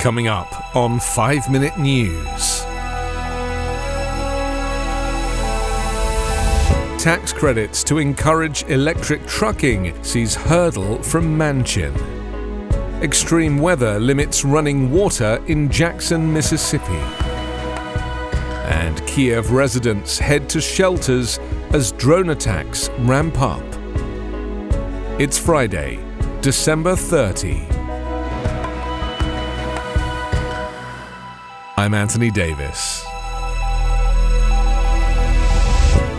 Coming up on 5 Minute News. Tax credits to encourage electric trucking sees hurdle from Manchin. Extreme weather limits running water in Jackson, Mississippi. And Kiev residents head to shelters as drone attacks ramp up. It's Friday, December 30. I'm Anthony Davis.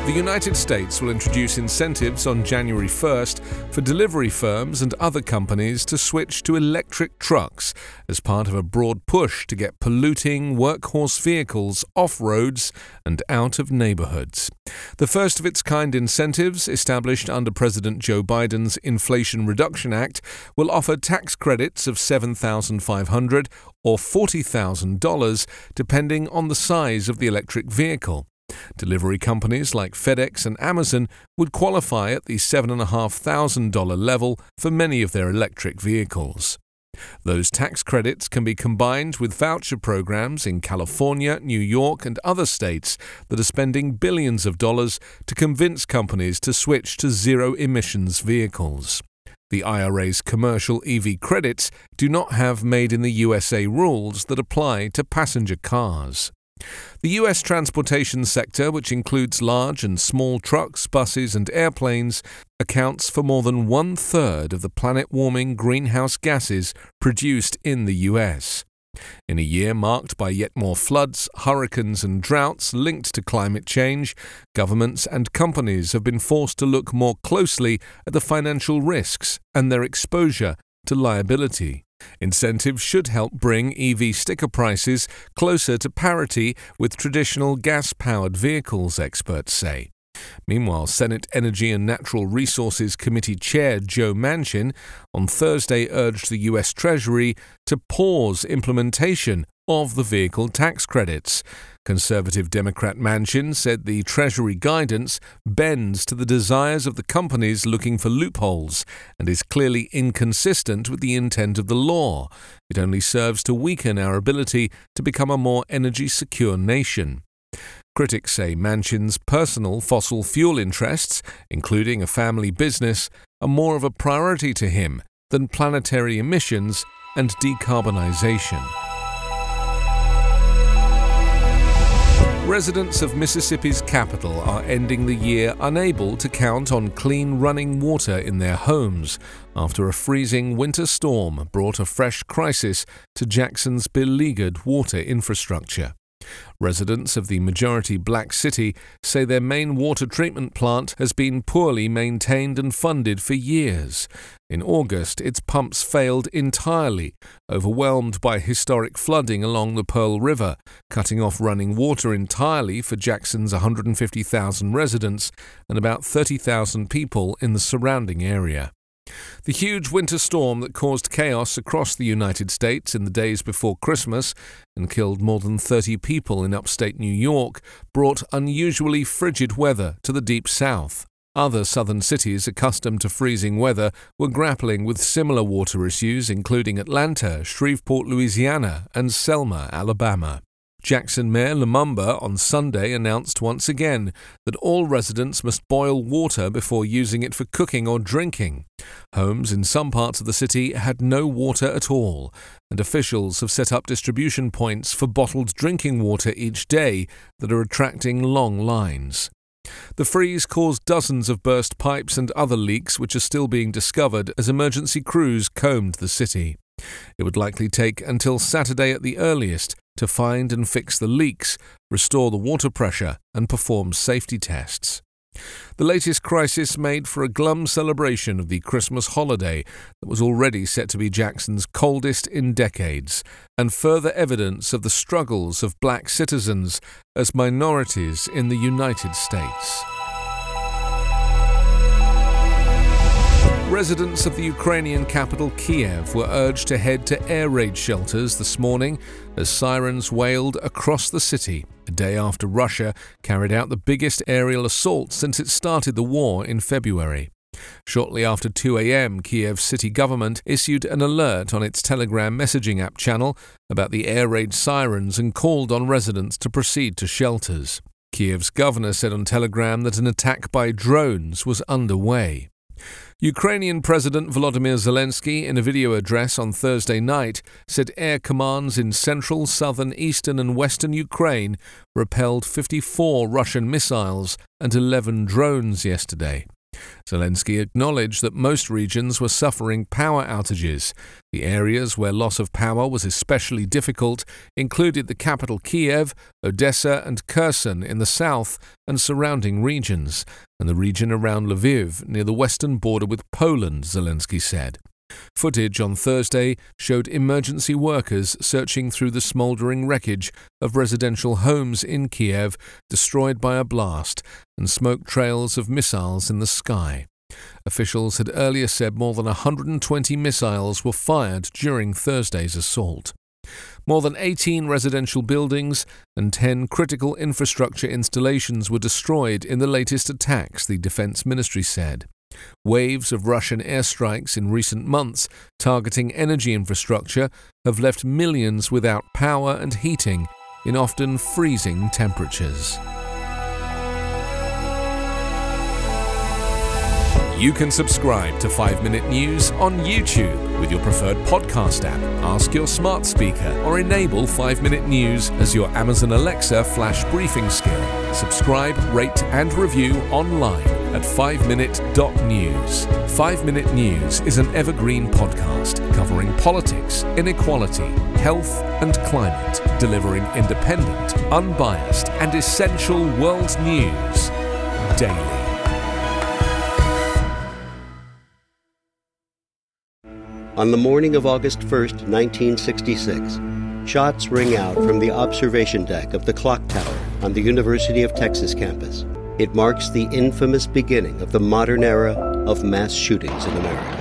The United States will introduce incentives on January 1st for delivery firms and other companies to switch to electric trucks as part of a broad push to get polluting workhorse vehicles off roads and out of neighborhoods. The first of its kind incentives, established under President Joe Biden's Inflation Reduction Act, will offer tax credits of $7,500 or $40,000 depending on the size of the electric vehicle. Delivery companies like FedEx and Amazon would qualify at the $7,500 level for many of their electric vehicles. Those tax credits can be combined with voucher programs in California, New York, and other states that are spending billions of dollars to convince companies to switch to zero emissions vehicles. The IRA's commercial EV credits do not have made in the USA rules that apply to passenger cars. The U.S. transportation sector, which includes large and small trucks, buses, and airplanes, accounts for more than one third of the planet warming greenhouse gases produced in the U.S. In a year marked by yet more floods, hurricanes, and droughts linked to climate change, governments and companies have been forced to look more closely at the financial risks and their exposure to liability. Incentives should help bring EV sticker prices closer to parity with traditional gas powered vehicles, experts say. Meanwhile, Senate Energy and Natural Resources Committee Chair Joe Manchin on Thursday urged the U.S. Treasury to pause implementation of the vehicle tax credits. Conservative Democrat Manchin said the Treasury guidance bends to the desires of the companies looking for loopholes and is clearly inconsistent with the intent of the law. It only serves to weaken our ability to become a more energy secure nation. Critics say Manchin's personal fossil fuel interests, including a family business, are more of a priority to him than planetary emissions and decarbonisation. Residents of Mississippi's capital are ending the year unable to count on clean running water in their homes after a freezing winter storm brought a fresh crisis to Jackson's beleaguered water infrastructure. Residents of the majority black city say their main water treatment plant has been poorly maintained and funded for years. In August, its pumps failed entirely, overwhelmed by historic flooding along the Pearl River, cutting off running water entirely for Jackson's 150,000 residents and about 30,000 people in the surrounding area. The huge winter storm that caused chaos across the United States in the days before Christmas and killed more than 30 people in upstate New York brought unusually frigid weather to the deep south. Other southern cities accustomed to freezing weather were grappling with similar water issues, including Atlanta, Shreveport, Louisiana, and Selma, Alabama. Jackson Mayor Lumumba on Sunday announced once again that all residents must boil water before using it for cooking or drinking. Homes in some parts of the city had no water at all, and officials have set up distribution points for bottled drinking water each day that are attracting long lines. The freeze caused dozens of burst pipes and other leaks, which are still being discovered as emergency crews combed the city. It would likely take until Saturday at the earliest to find and fix the leaks, restore the water pressure, and perform safety tests. The latest crisis made for a glum celebration of the Christmas holiday that was already set to be Jackson's coldest in decades, and further evidence of the struggles of black citizens as minorities in the United States. Residents of the Ukrainian capital Kiev were urged to head to air raid shelters this morning as sirens wailed across the city, a day after Russia carried out the biggest aerial assault since it started the war in February. Shortly after 2 a.m., Kiev's city government issued an alert on its Telegram messaging app channel about the air raid sirens and called on residents to proceed to shelters. Kiev's governor said on Telegram that an attack by drones was underway. Ukrainian President Volodymyr Zelensky, in a video address on Thursday night, said air commands in central, southern, eastern, and western Ukraine repelled 54 Russian missiles and 11 drones yesterday. Zelensky acknowledged that most regions were suffering power outages. The areas where loss of power was especially difficult included the capital Kiev, Odessa, and Kherson in the south and surrounding regions, and the region around Lviv near the western border with Poland, Zelensky said. Footage on Thursday showed emergency workers searching through the smouldering wreckage of residential homes in Kiev destroyed by a blast and smoke trails of missiles in the sky. Officials had earlier said more than 120 missiles were fired during Thursday's assault. More than 18 residential buildings and 10 critical infrastructure installations were destroyed in the latest attacks, the Defense Ministry said. Waves of Russian airstrikes in recent months targeting energy infrastructure have left millions without power and heating in often freezing temperatures. You can subscribe to 5 Minute News on YouTube with your preferred podcast app. Ask your smart speaker or enable 5 Minute News as your Amazon Alexa flash briefing skill. Subscribe, rate, and review online at 5minute.news. 5 Minute News is an evergreen podcast covering politics, inequality, health, and climate, delivering independent, unbiased, and essential world news daily. On the morning of August 1st, 1966, shots ring out from the observation deck of the clock tower on the University of Texas campus. It marks the infamous beginning of the modern era of mass shootings in America.